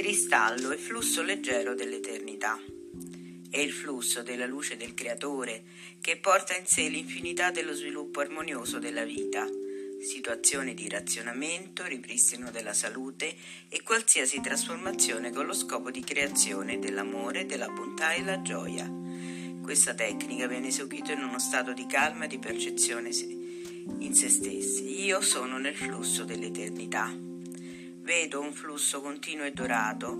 cristallo e flusso leggero dell'eternità. È il flusso della luce del Creatore che porta in sé l'infinità dello sviluppo armonioso della vita, situazioni di razionamento, ripristino della salute e qualsiasi trasformazione con lo scopo di creazione dell'amore, della bontà e la gioia. Questa tecnica viene eseguita in uno stato di calma e di percezione in se stessi. Io sono nel flusso dell'eternità. Vedo un flusso continuo e dorato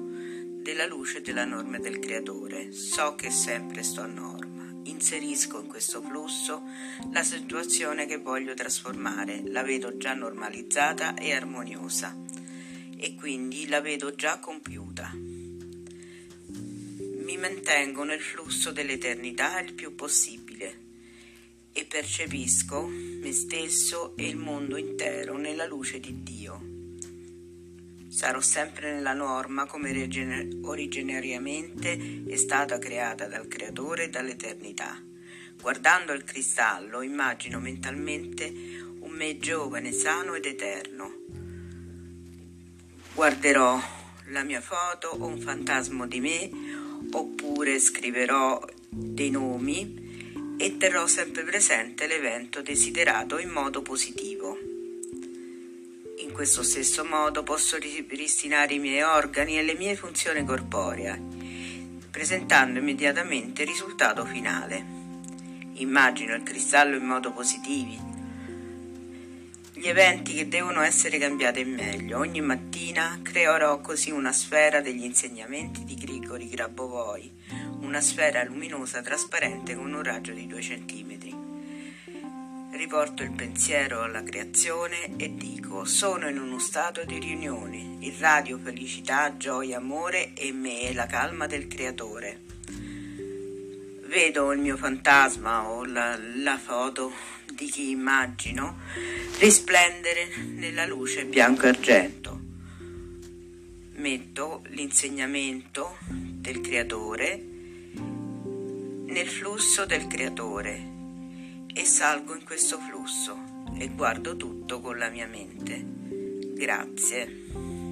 della luce della norma del Creatore. So che sempre sto a norma. Inserisco in questo flusso la situazione che voglio trasformare, la vedo già normalizzata e armoniosa e quindi la vedo già compiuta. Mi mantengo nel flusso dell'eternità il più possibile e percepisco me stesso e il mondo intero nella luce di Dio. Sarò sempre nella norma come originariamente è stata creata dal Creatore e dall'eternità. Guardando il cristallo immagino mentalmente un me giovane, sano ed eterno. Guarderò la mia foto o un fantasma di me oppure scriverò dei nomi e terrò sempre presente l'evento desiderato in modo positivo. Questo stesso modo posso ripristinare i miei organi e le mie funzioni corporee, presentando immediatamente il risultato finale. Immagino il cristallo in modo positivo, gli eventi che devono essere cambiati in meglio. Ogni mattina creerò così una sfera degli insegnamenti di Grigori Grabovoi, una sfera luminosa trasparente con un raggio di due centimetri. Riporto il pensiero alla creazione e dico: sono in uno stato di riunione, irradio felicità, gioia, amore e me è la calma del creatore. Vedo il mio fantasma o la, la foto di chi immagino risplendere nella luce bianco argento. Metto l'insegnamento del creatore nel flusso del creatore e salgo in questo flusso e guardo tutto con la mia mente. Grazie.